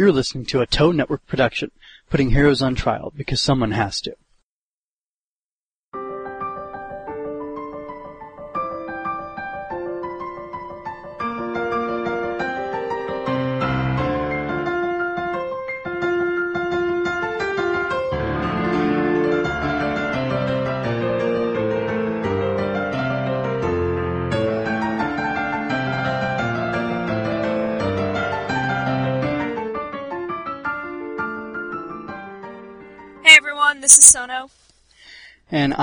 You're listening to a Toe Network production, putting heroes on trial because someone has to.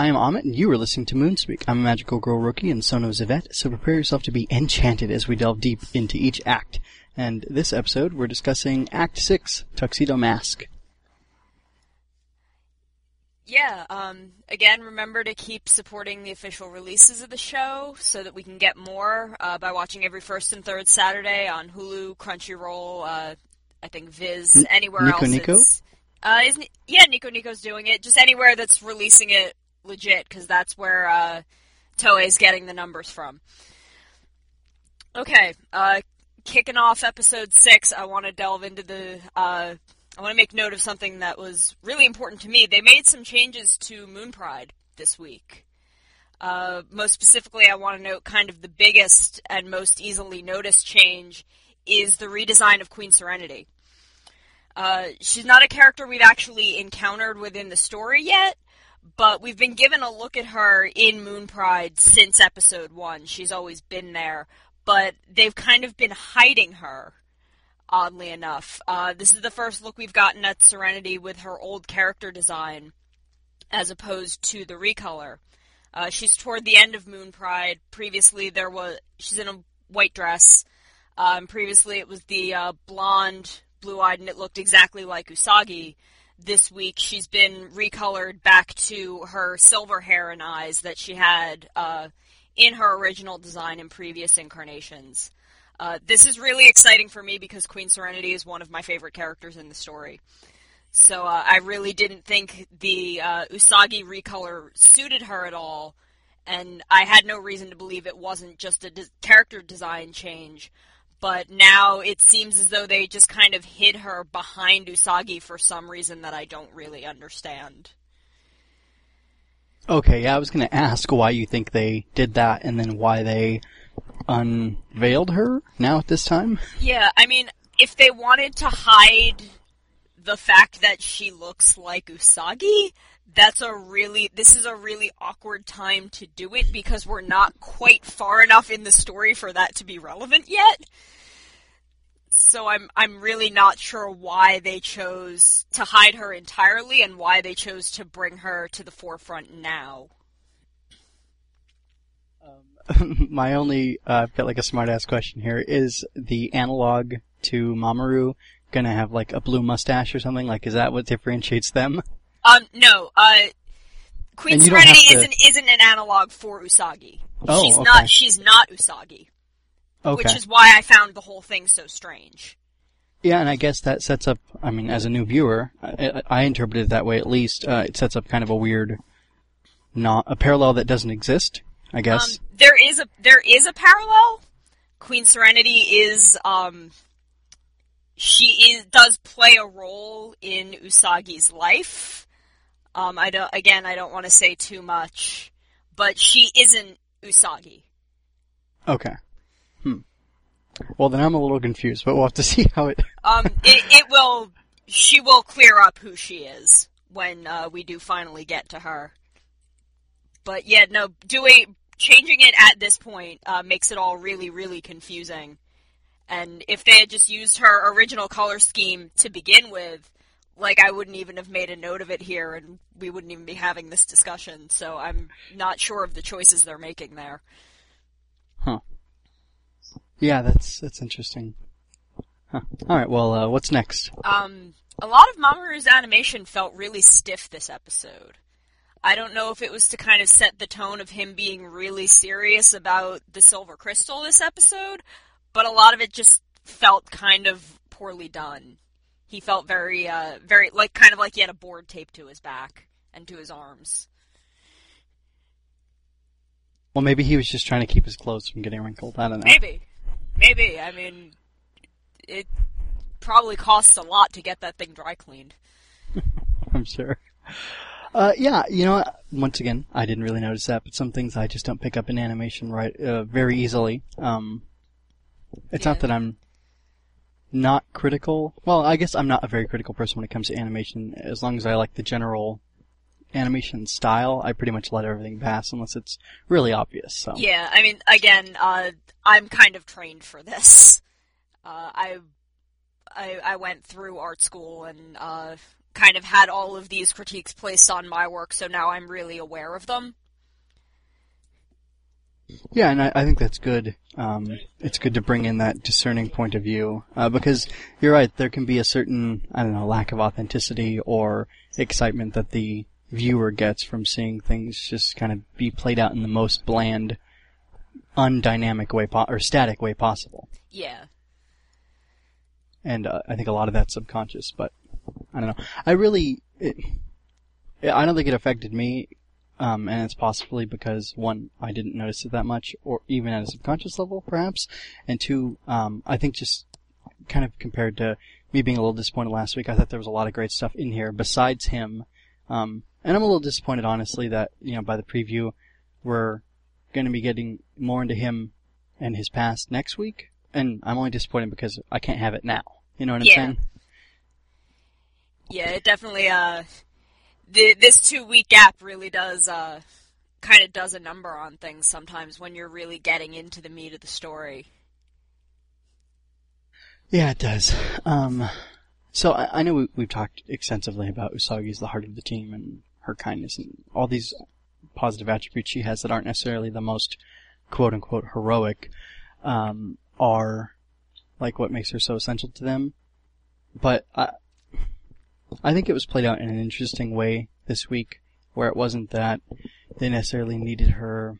I am Amit, and you are listening to Moonspeak. I'm a magical girl rookie, and Sono's Yvette, so prepare yourself to be enchanted as we delve deep into each act. And this episode, we're discussing Act 6, Tuxedo Mask. Yeah, um, again, remember to keep supporting the official releases of the show so that we can get more uh, by watching every first and third Saturday on Hulu, Crunchyroll, uh, I think Viz, anywhere Nico else. Nico? it's- Uh, isn't yeah, Nico Nico's doing it. Just anywhere that's releasing it legit, because that's where uh, Toei's getting the numbers from. Okay, uh, kicking off episode six, I want to delve into the. Uh, I want to make note of something that was really important to me. They made some changes to Moon Pride this week. Uh, most specifically, I want to note kind of the biggest and most easily noticed change is the redesign of Queen Serenity. Uh, she's not a character we've actually encountered within the story yet, but we've been given a look at her in Moon Pride since episode one. She's always been there, but they've kind of been hiding her, oddly enough. Uh, this is the first look we've gotten at Serenity with her old character design, as opposed to the recolor. Uh, she's toward the end of Moon Pride. Previously, there was she's in a white dress. Um, previously, it was the uh, blonde, blue-eyed, and it looked exactly like Usagi. This week, she's been recolored back to her silver hair and eyes that she had uh, in her original design in previous incarnations. Uh, this is really exciting for me because Queen Serenity is one of my favorite characters in the story. So uh, I really didn't think the uh, Usagi recolor suited her at all, and I had no reason to believe it wasn't just a de- character design change. But now it seems as though they just kind of hid her behind Usagi for some reason that I don't really understand. Okay, yeah, I was gonna ask why you think they did that, and then why they unveiled her now at this time. Yeah, I mean, if they wanted to hide the fact that she looks like Usagi, that's a really this is a really awkward time to do it because we're not quite far enough in the story for that to be relevant yet. So I'm I'm really not sure why they chose to hide her entirely and why they chose to bring her to the forefront now. My only, uh, I've got like a smart ass question here. Is the analog to Mamoru gonna have like a blue mustache or something? Like, is that what differentiates them? Um, no, uh, Queen And you don't Serenity to- isn't isn't an analog for Usagi. Oh, she's okay. not she's not Usagi, Okay. which is why I found the whole thing so strange. Yeah, and I guess that sets up. I mean, as a new viewer, I, I interpreted it that way. At least uh, it sets up kind of a weird, not a parallel that doesn't exist. I guess. Um, there is a there is a parallel. Queen Serenity is um she is does play a role in Usagi's life. Um, I don't again I don't want to say too much, but she isn't Usagi. okay. Hmm. Well, then I'm a little confused, but we'll have to see how it. Um, it, it will. She will clear up who she is when uh, we do finally get to her. But yeah, no, doing changing it at this point uh, makes it all really, really confusing. And if they had just used her original color scheme to begin with, like I wouldn't even have made a note of it here, and we wouldn't even be having this discussion. So I'm not sure of the choices they're making there. Huh. Yeah, that's that's interesting. Huh. All right. Well, uh, what's next? Um, a lot of Mamoru's animation felt really stiff this episode. I don't know if it was to kind of set the tone of him being really serious about the silver crystal this episode, but a lot of it just felt kind of poorly done. He felt very, uh, very, like, kind of like he had a board taped to his back and to his arms. Well, maybe he was just trying to keep his clothes from getting wrinkled. I don't know. Maybe. Maybe. I mean, it. probably costs a lot to get that thing dry cleaned. I'm sure. Uh, yeah, you know, once again, I didn't really notice that, but some things I just don't pick up in animation right uh, very easily. Um, it's Yeah. not that I'm not critical. Well, I guess I'm not a very critical person when it comes to animation. As long as I like the general animation style, I pretty much let everything pass unless it's really obvious. So Yeah, I mean, again, uh, I'm kind of trained for this. Uh, I, I, I went through art school and uh, kind of had all of these critiques placed on my work, so now I'm really aware of them. Yeah, and I, I think that's good. Um, it's good to bring in that discerning point of view uh, because you're right. There can be a certain I don't know lack of authenticity or excitement that the viewer gets from seeing things just kind of be played out in the most bland, undynamic way po- or static way possible. Yeah. And uh, I think a lot of that's subconscious. But I don't know. I really, it, I don't think it affected me um, and it's possibly because one, I didn't notice it that much, or even at a subconscious level, perhaps, and two, um, I think just kind of compared to me being a little disappointed last week, I thought there was a lot of great stuff in here besides him, um, and I'm a little disappointed, honestly, that you know by the preview we're going to be getting more into him and his past next week, and I'm only disappointed because I can't have it now. You know what I'm Yeah. saying? Yeah, it definitely, uh, the, this two week gap really does, uh, kind of does a number on things sometimes when you're really getting into the meat of the story. Yeah, it does. Um, so I, I know we, we've talked extensively about Usagi's the heart of the team and her kindness and all these positive attributes she has that aren't necessarily the most quote unquote heroic, um, are like what makes her so essential to them. But I, I think it was played out in an interesting way this week where it wasn't that they necessarily needed her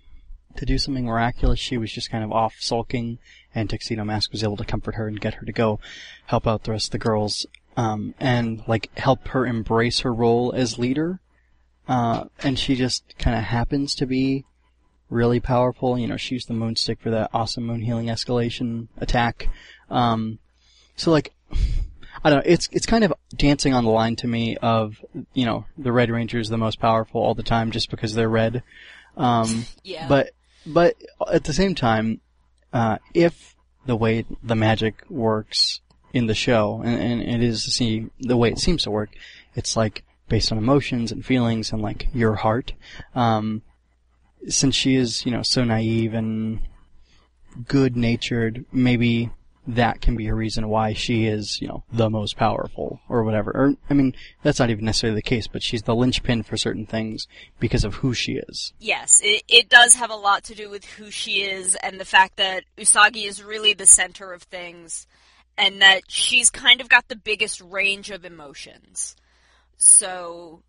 to do something miraculous. She was just kind of off sulking, and Tuxedo Mask was able to comfort her and get her to go help out the rest of the girls, um, and like help her embrace her role as leader. Uh, and she just kind of happens to be really powerful. You know, she used the moon stick for that awesome moon healing escalation attack. Um, so like, I don't know, it's, it's kind of dancing on the line to me of, you know, the Red Ranger is the most powerful all the time just because they're red. Um, Yeah. but, but at the same time, uh, if the way the magic works in the show, and, and it is to see the way it seems to work, it's like based on emotions and feelings and like your heart. Um, since she is, you know, so naive and good natured, maybe that can be a reason why she is, you know, the most powerful or whatever. Or, I mean, that's not even necessarily the case, but she's the linchpin for certain things because of who she is. Yes, it, it does have a lot to do with who she is and the fact that Usagi is really the center of things and that she's kind of got the biggest range of emotions. So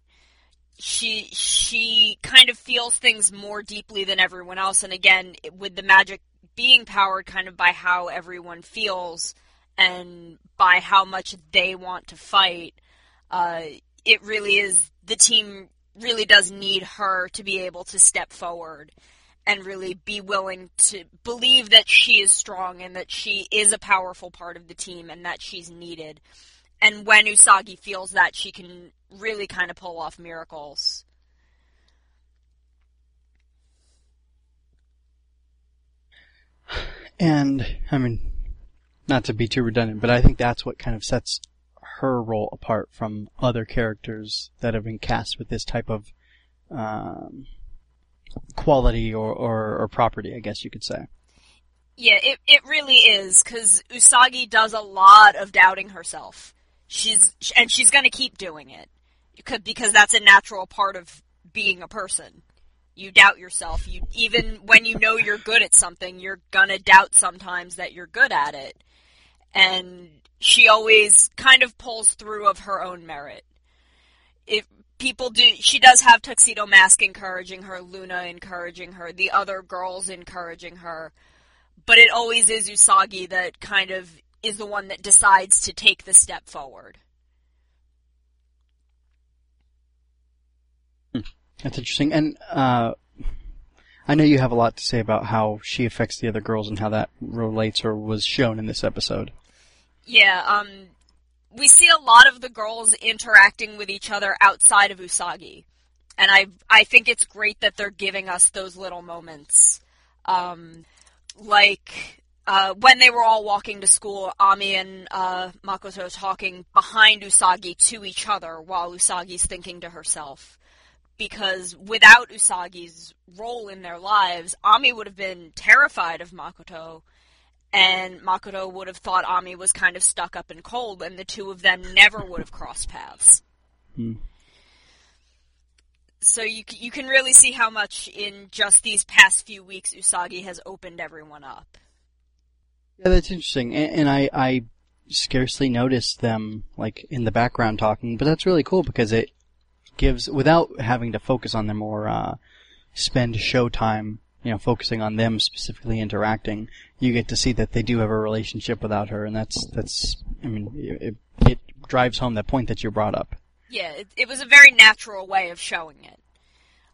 she she kind of feels things more deeply than everyone else and again with the magic being powered kind of by how everyone feels and by how much they want to fight uh, it really is the team really does need her to be able to step forward and really be willing to believe that she is strong and that she is a powerful part of the team and that she's needed. And when Usagi feels that, she can really kind of pull off miracles. And, I mean, not to be too redundant, but I think that's what kind of sets her role apart from other characters that have been cast with this type of um, quality or, or, or property, I guess you could say. Yeah, it, it really is, because Usagi does a lot of doubting herself. She's, and she's gonna keep doing it. Because, because that's a natural part of being a person. You doubt yourself. You, even when you know you're good at something, you're gonna doubt sometimes that you're good at it. And she always kind of pulls through of her own merit. If people do, she does have Tuxedo Mask encouraging her, Luna encouraging her, the other girls encouraging her but it always is Usagi that kind of is the one that decides to take the step forward. That's interesting. And uh, I know you have a lot to say about how she affects the other girls and how that relates or was shown in this episode. Yeah, um, we see a lot of the girls interacting with each other outside of Usagi. And I I think it's great that they're giving us those little moments. Um, like uh, when they were all walking to school, Ami and uh, Makoto talking behind Usagi to each other while Usagi's thinking to herself. Because without Usagi's role in their lives, Ami would have been terrified of Makoto, and Makoto would have thought Ami was kind of stuck up and cold, and the two of them never would have crossed paths. Hmm. So you you can really see how much in just these past few weeks Usagi has opened everyone up. Yeah, that's interesting. And, and I, I scarcely noticed them like in the background talking, but that's really cool because it gives without having to focus on them or uh, spend show time, you know, focusing on them specifically interacting. You get to see that they do have a relationship without her, and that's that's. I mean, it, it drives home that point that you brought up. Yeah, it, it was a very natural way of showing it.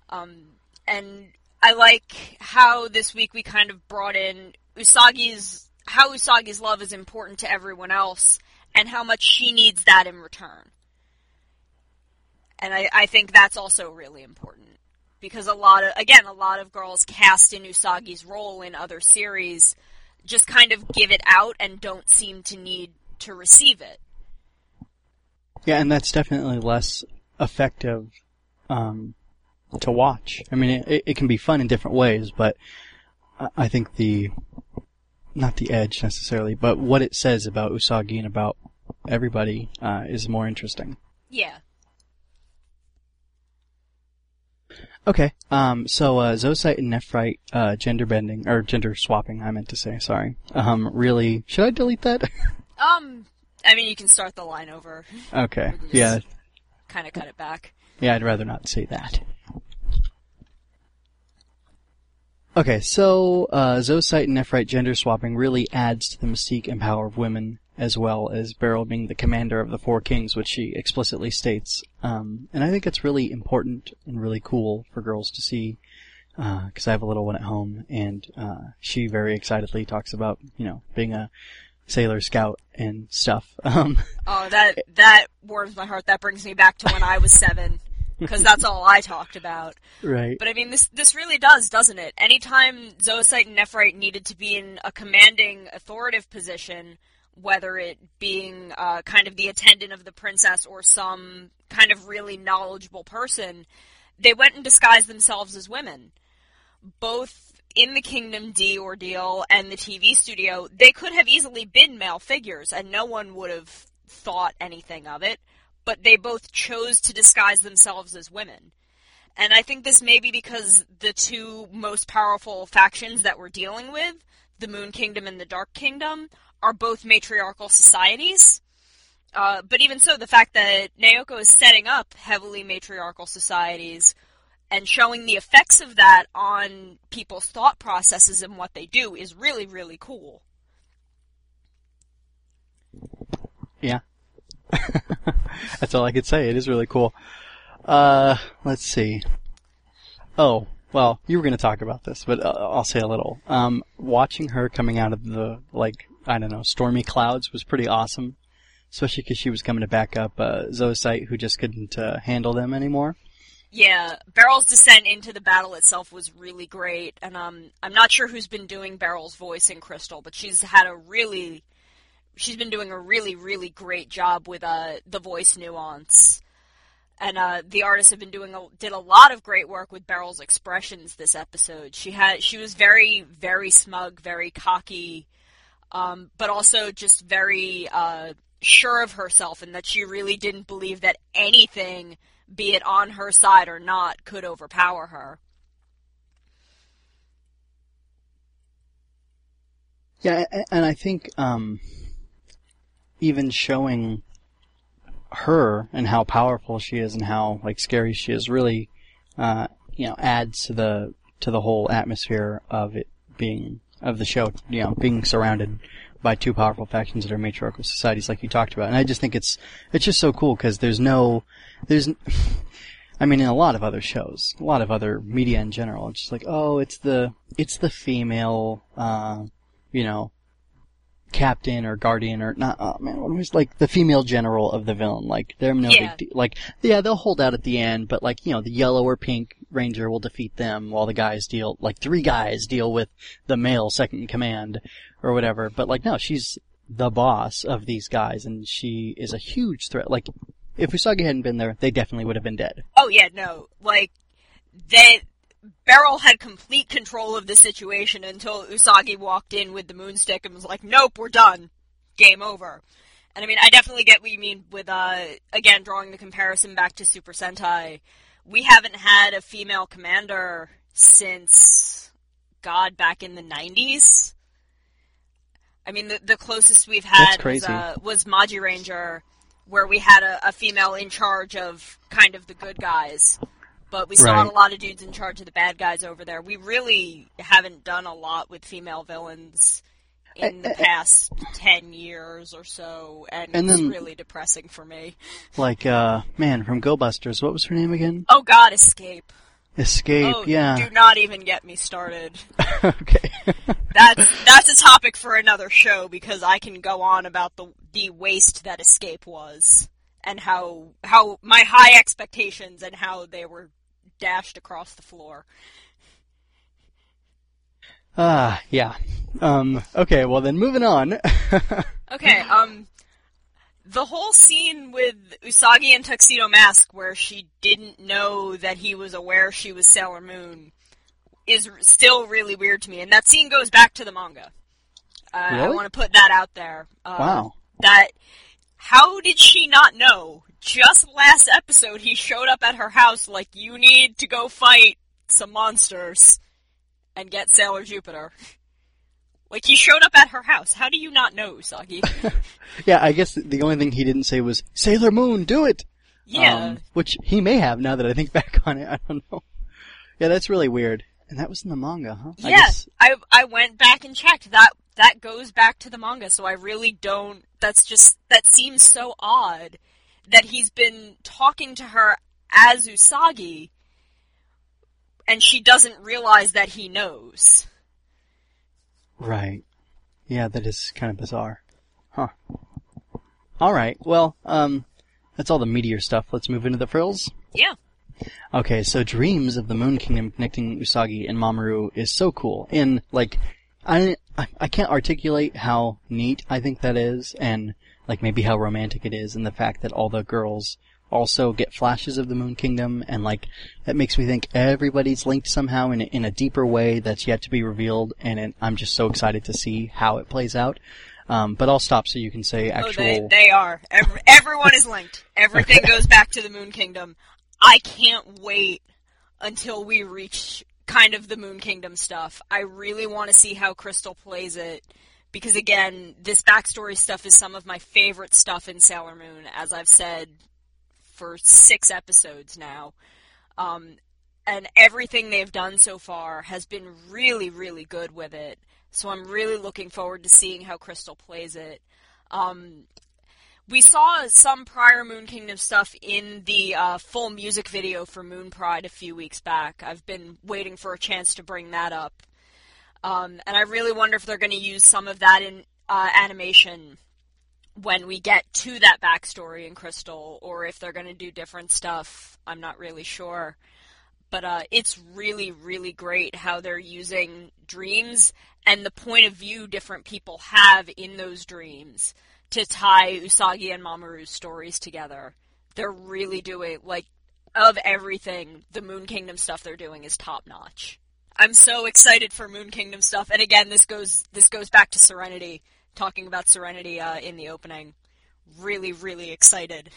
Um, and I like how this week we kind of brought in Usagi's how Usagi's love is important to everyone else and how much she needs that in return. And I, I think that's also really important. Because a lot of, again, a lot of girls cast in Usagi's role in other series just kind of give it out and don't seem to need to receive it. Yeah, and that's definitely less effective um, to watch. I mean, it, it can be fun in different ways, but I- I think the not the edge necessarily, but what it says about Usagi and about everybody uh, is more interesting. Yeah. Okay, um, so uh, Zoisite and Nephrite uh, gender bending or gender swapping, I meant to say. Sorry. Um, really, should I delete that? Um, I mean, you can start the line over, okay. We can just- Yeah, kind of cut it back. Yeah, I'd rather not say that. Okay, so uh, Zoisite and Nephrite gender swapping really adds to the mystique and power of women, as well as Beryl being the commander of the Four Kings, which she explicitly states. Um, and I think it's really important and really cool for girls to see, because I have a little one at home, and uh, she very excitedly talks about, you know, being a sailor scout and stuff. Um, Oh, that that warms my heart. That brings me back to when I was seven, because that's all I talked about. right. But I mean, this this really does, doesn't it? Anytime Zoisite and Nephrite needed to be in a commanding, authoritative position, whether it being uh, kind of the attendant of the princess or some kind of really knowledgeable person, they went and disguised themselves as women. Both in the Kingdom D ordeal and the TV studio, they could have easily been male figures, and no one would have thought anything of it. But they both chose to disguise themselves as women. And I think this may be because the two most powerful factions that we're dealing with, the Moon Kingdom and the Dark Kingdom, are both matriarchal societies. Uh, but even so, the fact that Naoko is setting up heavily matriarchal societies and showing the effects of that on people's thought processes and what they do is really, really cool. Yeah. That's all I could say. It is really cool. Uh, let's see. Oh, well, you were going to talk about this, but uh, I'll say a little. Um, watching her coming out of the, like, I don't know, stormy clouds was pretty awesome. Especially because she was coming to back up uh, who just couldn't uh, handle them anymore. Yeah, Beryl's descent into the battle itself was really great, and um, I'm not sure who's been doing Beryl's voice in Crystal, but she's had a really, she's been doing a really, really great job with uh the voice nuance, and uh, the artists have been doing a, did a lot of great work with Beryl's expressions this episode. She had she was very, very smug, very cocky, um, but also just very uh, sure of herself, and that she really didn't believe that anything be it on her side or not, could overpower her. Yeah, and I think um, even showing her and how powerful she is and how like scary she is really, uh, you know, adds to the to the whole atmosphere of it being of the show. You know, being surrounded by two powerful factions that are matriarchal societies, like you talked about. And I just think it's it's just so cool because there's no there's. I mean, in a lot of other shows, a lot of other media in general, it's just like, oh, it's the, it's the female, uh, you know, captain or guardian or not. Oh man, what was like the female general of the villain? Like they're no Yeah. big deal. Like yeah, they'll hold out at the end, but like you know, the yellow or pink ranger will defeat them while the guys deal like three guys deal with the male second in command or whatever. But like no, she's the boss of these guys, and she is a huge threat. Like if Usagi hadn't been there, they definitely would have been dead. Oh yeah, no, like they Beryl had complete control of the situation until Usagi walked in with the moonstick and was like, "Nope, we're done, game over." And I mean, I definitely get what you mean with uh again drawing the comparison back to Super Sentai. We haven't had a female commander since God back in the '90s. I mean, the the closest we've had was uh, was Magiranger, where we had a, a female in charge of kind of the good guys, but we still had a lot of dudes in charge of the bad guys over there. We really haven't done a lot with female villains Uh, in the uh, uh, past ten years or so, and, And it's then- really depressing for me. Like uh man from Go Busters, what was her name again? Oh God, Escape! Escape. Oh, yeah. do not even get me started. okay. That's that's a topic for another show because I can go on about the the waste that Escape was and how how my high expectations and how they were dashed across the floor. Ah, yeah. Um, okay, well then moving on. Okay, um the whole scene with Usagi and Tuxedo Mask where she didn't know that he was aware she was Sailor Moon is still really weird to me and that scene goes back to the manga. Uh, I want to put that out there. Uh, wow. that how did she not know? Just last episode he showed up at her house like you need to go fight some monsters and get Sailor Jupiter. Like he showed up at her house. How do you not know, Usagi? Yeah, I guess the only thing he didn't say was, Sailor Moon, do it! yeah. Um, which he may have now that I think back on it, I don't know. Yeah, that's really weird. And that was in the manga, huh? I yeah. guess- I I went back and checked. That that goes back to the manga, so I really don't that's just that seems so odd that he's been talking to her as Usagi and she doesn't realize that he knows. Right. Yeah, that is kind of bizarre. Huh. Alright, well, um, that's all the meteor stuff. Let's move into the frills. Yeah. Okay, so Dreams of the Moon Kingdom connecting Usagi and Mamoru is so cool. And, like, I, I, I can't articulate how neat I think that is, and, like, maybe how romantic it is, and the fact that all the girls also get flashes of the Moon Kingdom, and, like, that makes me think everybody's linked somehow in a, in a deeper way that's yet to be revealed, and it, I'm just so excited to see how it plays out. Um, but I'll stop so you can say Oh, actual. they they are. Every, everyone is linked. Everything goes back to the Moon Kingdom. I can't wait until we reach kind of the Moon Kingdom stuff. I really want to see how Crystal plays it because again, this backstory stuff is some of my favorite stuff in Sailor Moon, as I've said for six episodes now. Um, and everything they've done so far has been really, really good with it. So I'm really looking forward to seeing how Crystal plays it. Um, we saw some prior Moon Kingdom stuff in the uh, full music video for Moon Pride a few weeks back. I've been waiting for a chance to bring that up. Um, and I really wonder if they're going to use some of that in uh, animation when we get to that backstory in Crystal, or if they're going to do different stuff. I'm not really sure. But uh, it's really, really great how they're using dreams and the point of view different people have in those dreams to tie Usagi and Mamoru's stories together. They're really doing, like, of everything, the Moon Kingdom stuff they're doing is top notch. I'm so excited for Moon Kingdom stuff, and again, this goes this goes back to Serenity, talking about Serenity uh, in the opening. Really, really excited.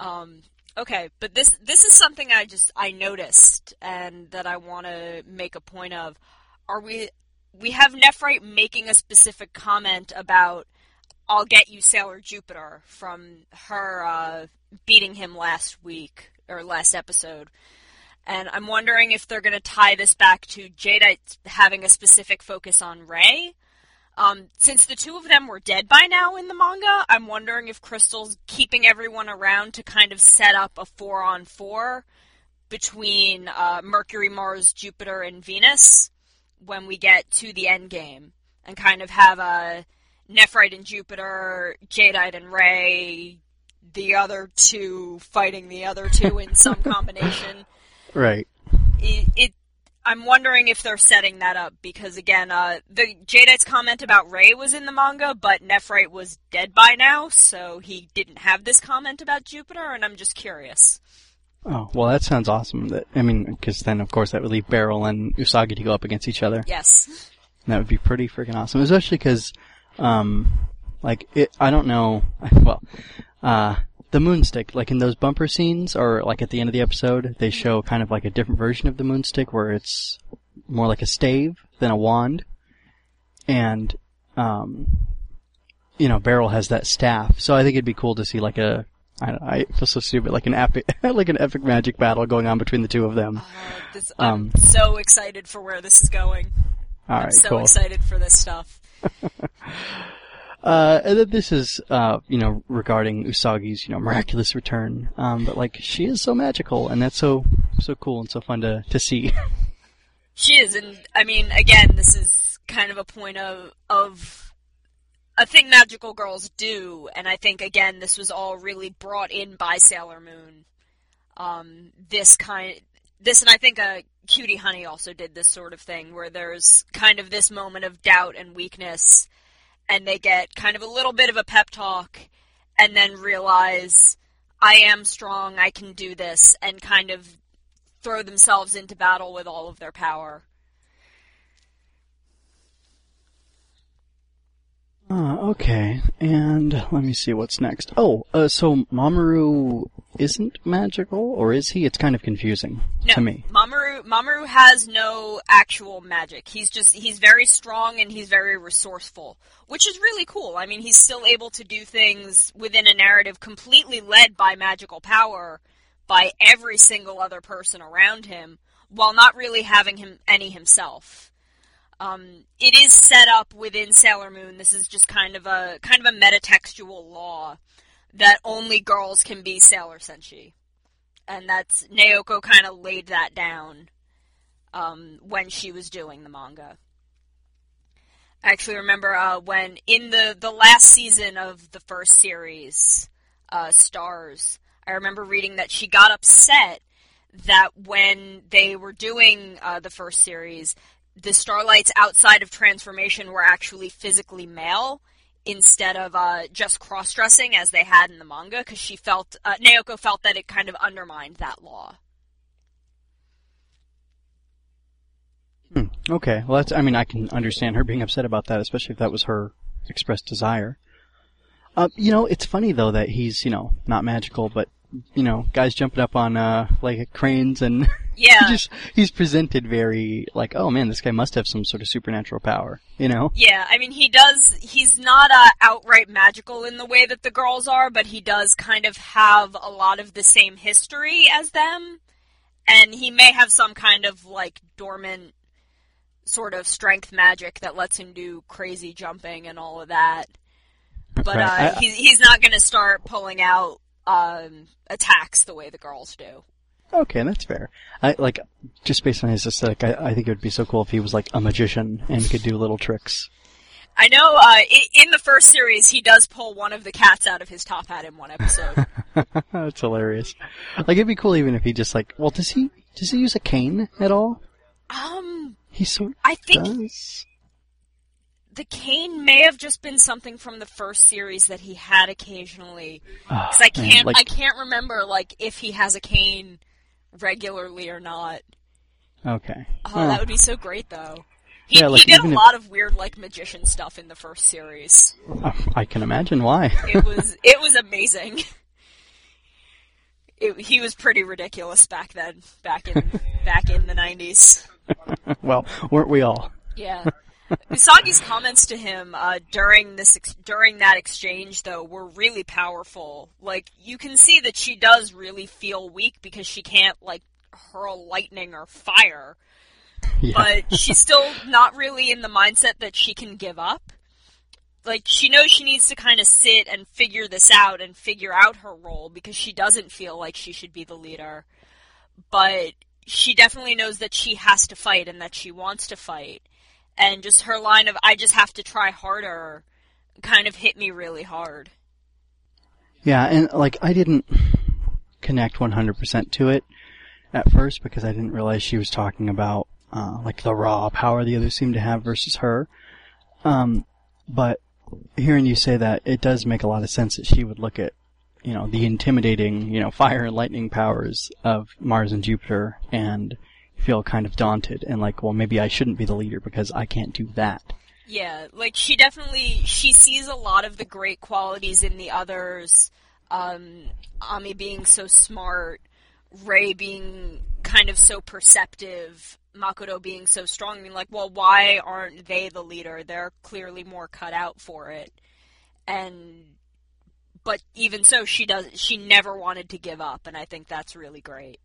Um, okay, but this this is something I just I noticed and that I want to make a point of. Are we we have Nephrite making a specific comment about I'll get you Sailor Jupiter from her uh, beating him last week or last episode. And I'm wondering if they're going to tie this back to Jadeite having a specific focus on Rei. Um, since the two of them were dead by now in the manga, I'm wondering if Crystal's keeping everyone around to kind of set up a four on four between uh, Mercury, Mars, Jupiter, and Venus when we get to the end game, and kind of have a Nephrite and Jupiter, Jadeite and Rei, the other two fighting the other two in some combination. Right. It, it, I'm wondering if they're setting that up because again, uh, the Jadeite's comment about Rei was in the manga, but Nephrite was dead by now, so he didn't have this comment about Jupiter, and I'm just curious. Oh well, that sounds awesome. That I mean, because then of course that would leave Beryl and Usagi to go up against each other. Yes. That would be pretty freaking awesome, especially because, um, like it. I don't know. Well, uh, the moonstick, like in those bumper scenes, or like at the end of the episode, they show kind of like a different version of the moonstick where it's more like a stave than a wand, and um, you know, Beryl has that staff. So I think it'd be cool to see like a. I, don't know, I feel so stupid, like an epic, like an epic magic battle going on between the two of them. Uh, this, I'm Um, so excited for where this is going. All I'm so cool. excited for this stuff. Uh, this is, uh, you know, regarding Usagi's, you know, miraculous return. Um, but like, she is so magical, and that's so, so cool and so fun to, to see. She is, and I mean, again, this is kind of a point of of a thing magical girls do, and I think again, this was all really brought in by Sailor Moon. Um, this kind, this, and I think uh, Cutie Honey also did this sort of thing, where there's kind of this moment of doubt and weakness, and they get kind of a little bit of a pep talk, and then realize I am strong, I can do this, and kind of throw themselves into battle with all of their power. Uh, okay, and let me see what's next. Oh, uh, so Mamoru isn't magical, or is he? It's kind of confusing No, to me. Mamoru Mamoru has no actual magic. He's just he's very strong and he's very resourceful, which is really cool. I mean, he's still able to do things within a narrative completely led by magical power by every single other person around him while not really having him any himself. Um, it is set up within Sailor Moon. This is just kind of a kind of a metatextual law that only girls can be Sailor Senshi and that's Naoko kind of laid that down um, when she was doing the manga. I actually remember uh, when in the the last season of the first series, uh, Stars. I remember reading that she got upset that when they were doing uh, the first series, the Starlights outside of transformation were actually physically male instead of uh, just cross-dressing as they had in the manga, because she felt uh, Naoko felt that it kind of undermined that law. Hmm, okay, well that's, I mean, I can understand her being upset about that, especially if that was her expressed desire. Uh, you know, it's funny though that he's, you know, not magical, but, you know, guys jumping up on, uh, like cranes and Yeah, just, he's presented very, like, oh man, this guy must have some sort of supernatural power, you know? yeah. I mean, he does. He's not uh, outright magical in the way that the girls are, but he does kind of have a lot of the same history as them, and he may have some kind of like dormant sort of strength magic that lets him do crazy jumping and all of that. But Right. uh, I- he's he's not going to start pulling out um, attacks the way the girls do. Okay, that's fair. I, like, just based on his aesthetic, I, I think it would be so cool if he was like a magician and could do little tricks. I know uh, in the first series he does pull one of the cats out of his top hat in one episode. That's hilarious. Like, it'd be cool even if he just like, well, does he, does he use a cane at all? um, He sort I think does. The cane may have just been something from the first series that he had occasionally. Ah, Because I can't, like, I can't remember like if he has a cane regularly or not. okay. Oh, that would be so great though. He, Yeah, like, he did a even if- lot of weird like magician stuff in the first series. I can imagine why. It was it was amazing. It, he was pretty ridiculous back then, back in back in the nineties. well, weren't we all? Yeah. Usagi's comments to him uh, during this ex- during that exchange, though, were really powerful. Like you can see that she does really feel weak because she can't like hurl lightning or fire, Yeah. but she's still not really in the mindset that she can give up. Like she knows she needs to kind of sit and figure this out and figure out her role because she doesn't feel like she should be the leader. But she definitely knows that she has to fight and that she wants to fight. And just her line of I just have to try harder kind of hit me really hard. Yeah, and like I didn't connect 100% to it at first because I didn't realize she was talking about uh, like the raw power the others seem to have versus her. Um, but hearing you say that, it does make a lot of sense that she would look at you know the intimidating you know fire and lightning powers of Mars and Jupiter and feel kind of daunted and like, well, maybe I shouldn't be the leader because I can't do that. Yeah, like she definitely she sees a lot of the great qualities in the others. Um, Ami being so smart, Rei being kind of so perceptive, Makoto being so strong. I mean, like, well, why aren't they the leader? They're clearly more cut out for it. And, but even so, she does. She never wanted to give up, and I think that's really great.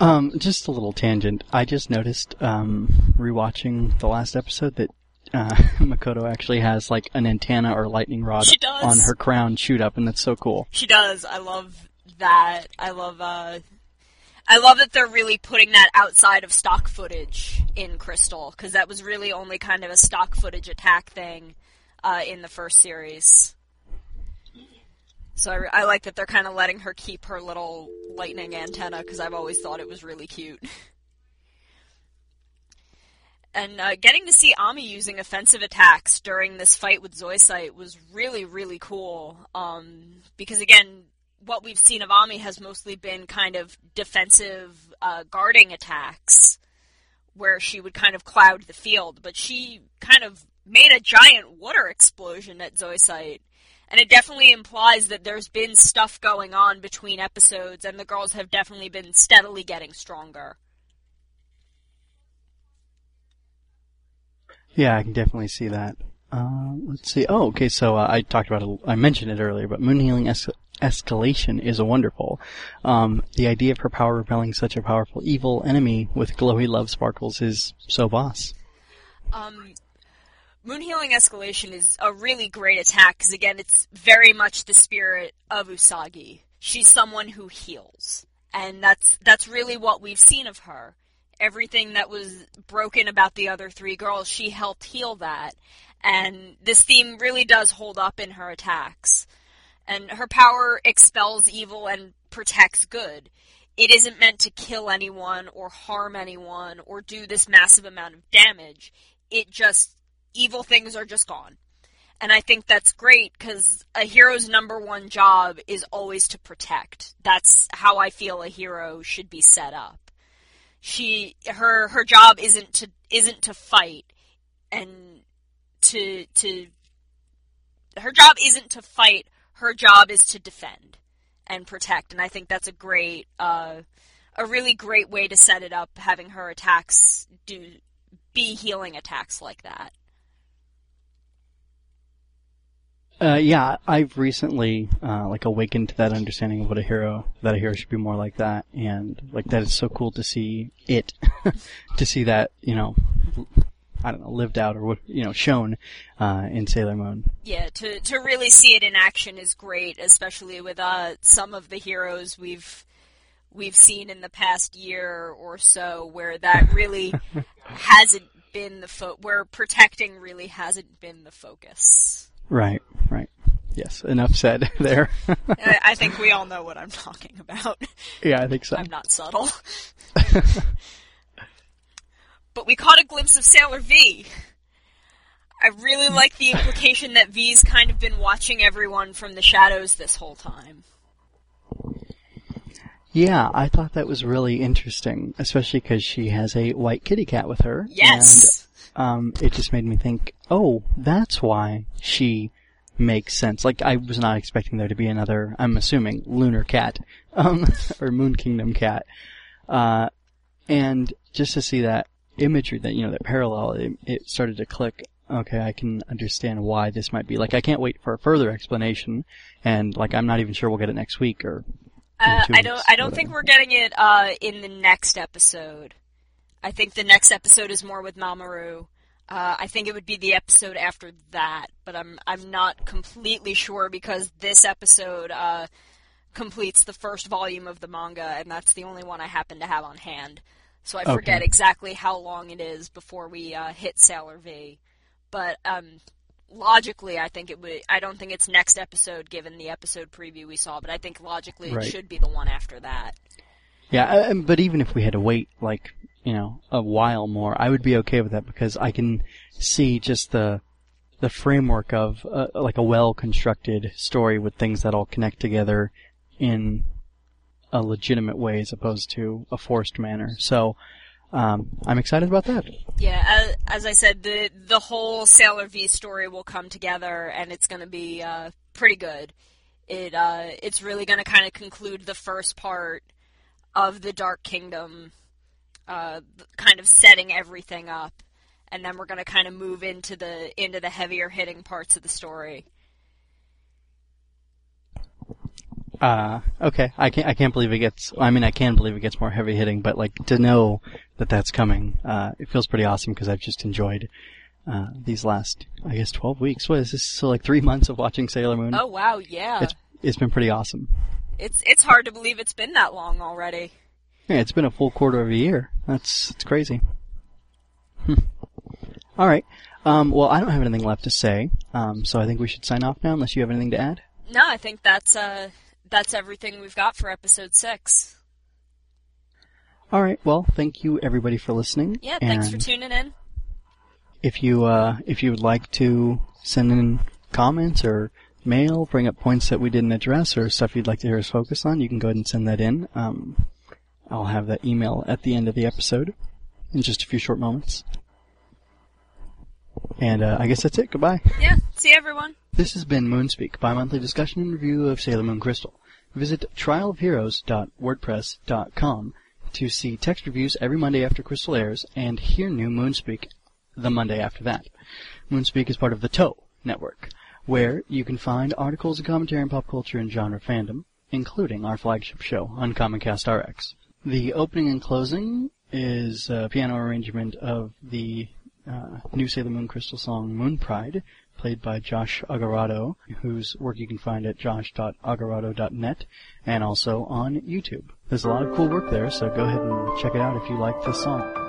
Um, just a little tangent. I just noticed, um, rewatching the last episode that, uh, Makoto actually has like an antenna or lightning rod on her crown shoot up and that's so cool. She does. I love that. I love, uh, I love that they're really putting that outside of stock footage in Crystal, because that was really only kind of a stock footage attack thing, uh, in the first series. So I, I like that they're kind of letting her keep her little lightning antenna, because I've always thought it was really cute. And uh, getting to see Ami using offensive attacks during this fight with Zoisite was really, really cool. Um, because again, what we've seen of Ami has mostly been kind of defensive uh, guarding attacks, where she would kind of cloud the field. But she kind of made a giant water explosion at Zoisite. And it definitely implies that there's been stuff going on between episodes, and the girls have definitely been steadily getting stronger. Yeah, I can definitely see that. Uh, let's see. Oh, okay. So uh, I talked about it. I mentioned it earlier, but moon healing es- escalation is a wonderful. Um, the idea of her power repelling such a powerful evil enemy with glowy love sparkles is so boss. Um, Moon Healing Escalation is a really great attack because again, it's very much the spirit of Usagi. She's someone who heals, and that's that's really what we've seen of her. Everything that was broken about the other three girls, she helped heal that, and this theme really does hold up in her attacks. And her power expels evil and protects good. It isn't meant to kill anyone or harm anyone or do this massive amount of damage. It just evil things are just gone. And I think that's great because a hero's number one job is always to protect. That's how I feel a hero should be set up. She her her job isn't to isn't to fight and to to her job isn't to fight. Her job is to defend and protect. And I think that's a great uh, a really great way to set it up having her attacks do be healing attacks like that. Uh, yeah, I've recently uh, like awakened to that understanding of what a hero that a hero should be more like that, and like that is so cool to see it, to see that you know, I don't know, lived out or what you know shown uh, in Sailor Moon. Yeah, to to really see it in action is great, especially with uh, some of the heroes we've we've seen in the past year or so, where that really hasn't been the fo- where protecting really hasn't been the focus. Right, right. Yes, enough said there. I, think we all know what I'm talking about. yeah, I think so. I'm not subtle. but we caught a glimpse of Sailor V. I really like the implication that V's kind of been watching everyone from the shadows this whole time. Yeah, I thought that was really interesting, especially because she has a white kitty cat with her. Yes. Um, it just made me think, oh, that's why she makes sense. Like, I was not expecting there to be another, I'm assuming, lunar cat, um, or Moon Kingdom cat. Uh, and just to see that imagery, that, you know, that parallel, it, it started to click. Okay, I can understand why this might be. Like, I can't wait for a further explanation, and, like, I'm not even sure we'll get it next week or Uh, I don't. I don't think we're getting it uh, in the next episode. I think the next episode is more with Mamoru. Uh, I think it would be the episode after that, but I'm I'm not completely sure because this episode uh, completes the first volume of the manga, and that's the only one I happen to have on hand. so I forget exactly how long it is before we uh, hit Sailor V. But um, logically, I think it would. I don't think it's next episode, given the episode preview we saw. But I think logically, Right. it should be the one after that. Yeah, uh, but even if we had to wait like you know a while more, I would be okay with that because I can see just the the framework of uh, like a well constructed story with things that all connect together in a legitimate way as opposed to a forced manner. So um, I'm excited about that. Yeah, as, as I said, the the whole Sailor V story will come together, and it's going to be uh, pretty good. It uh, it's really going to kind of conclude the first part of the Dark Kingdom, uh, kind of setting everything up, and then we're going to kind of move into the into the heavier hitting parts of the story. Uh, okay, I can't I can't believe it gets. I mean, I can believe it gets more heavy hitting, but like to know that that's coming, uh, it feels pretty awesome because I've just enjoyed. Uh, these last, I guess, 12 weeks. What is this? So like three months of watching Sailor Moon. Oh wow, yeah, It's it's been pretty awesome. It's it's hard to believe it's been that long already. Yeah, it's been a full quarter of a year. That's it's crazy. Hmm. All right. Um, well, I don't have anything left to say, um, so I think we should sign off now, unless you have anything to add. No, I think that's uh that's everything we've got for episode six. All right. Well, thank you everybody for listening. Yeah, thanks for tuning in. If you uh, if you would like to send in comments or mail, bring up points that we didn't address or stuff you'd like to hear us focus on, you can go ahead and send that in. Um, I'll have that email at the end of the episode in just a few short moments. And uh, I guess that's it. Goodbye. Yeah, see everyone. This has been Moonspeak, bi-monthly discussion and review of Sailor Moon Crystal. Visit trialofheroes.wordpress.com to see text reviews every Monday after Crystal airs and hear new Moonspeak the Monday after that. Moonspeak is part of the TOE network, where you can find articles and commentary on pop culture and genre fandom, including our flagship show, Uncommon Cast RX. The opening and closing is a piano arrangement of the uh, new Sailor Moon Crystal song Moon Pride, played by Josh Agarado, whose work you can find at josh.agarado.net and also on YouTube. There's a lot of cool work there, so go ahead and check it out if you like this song.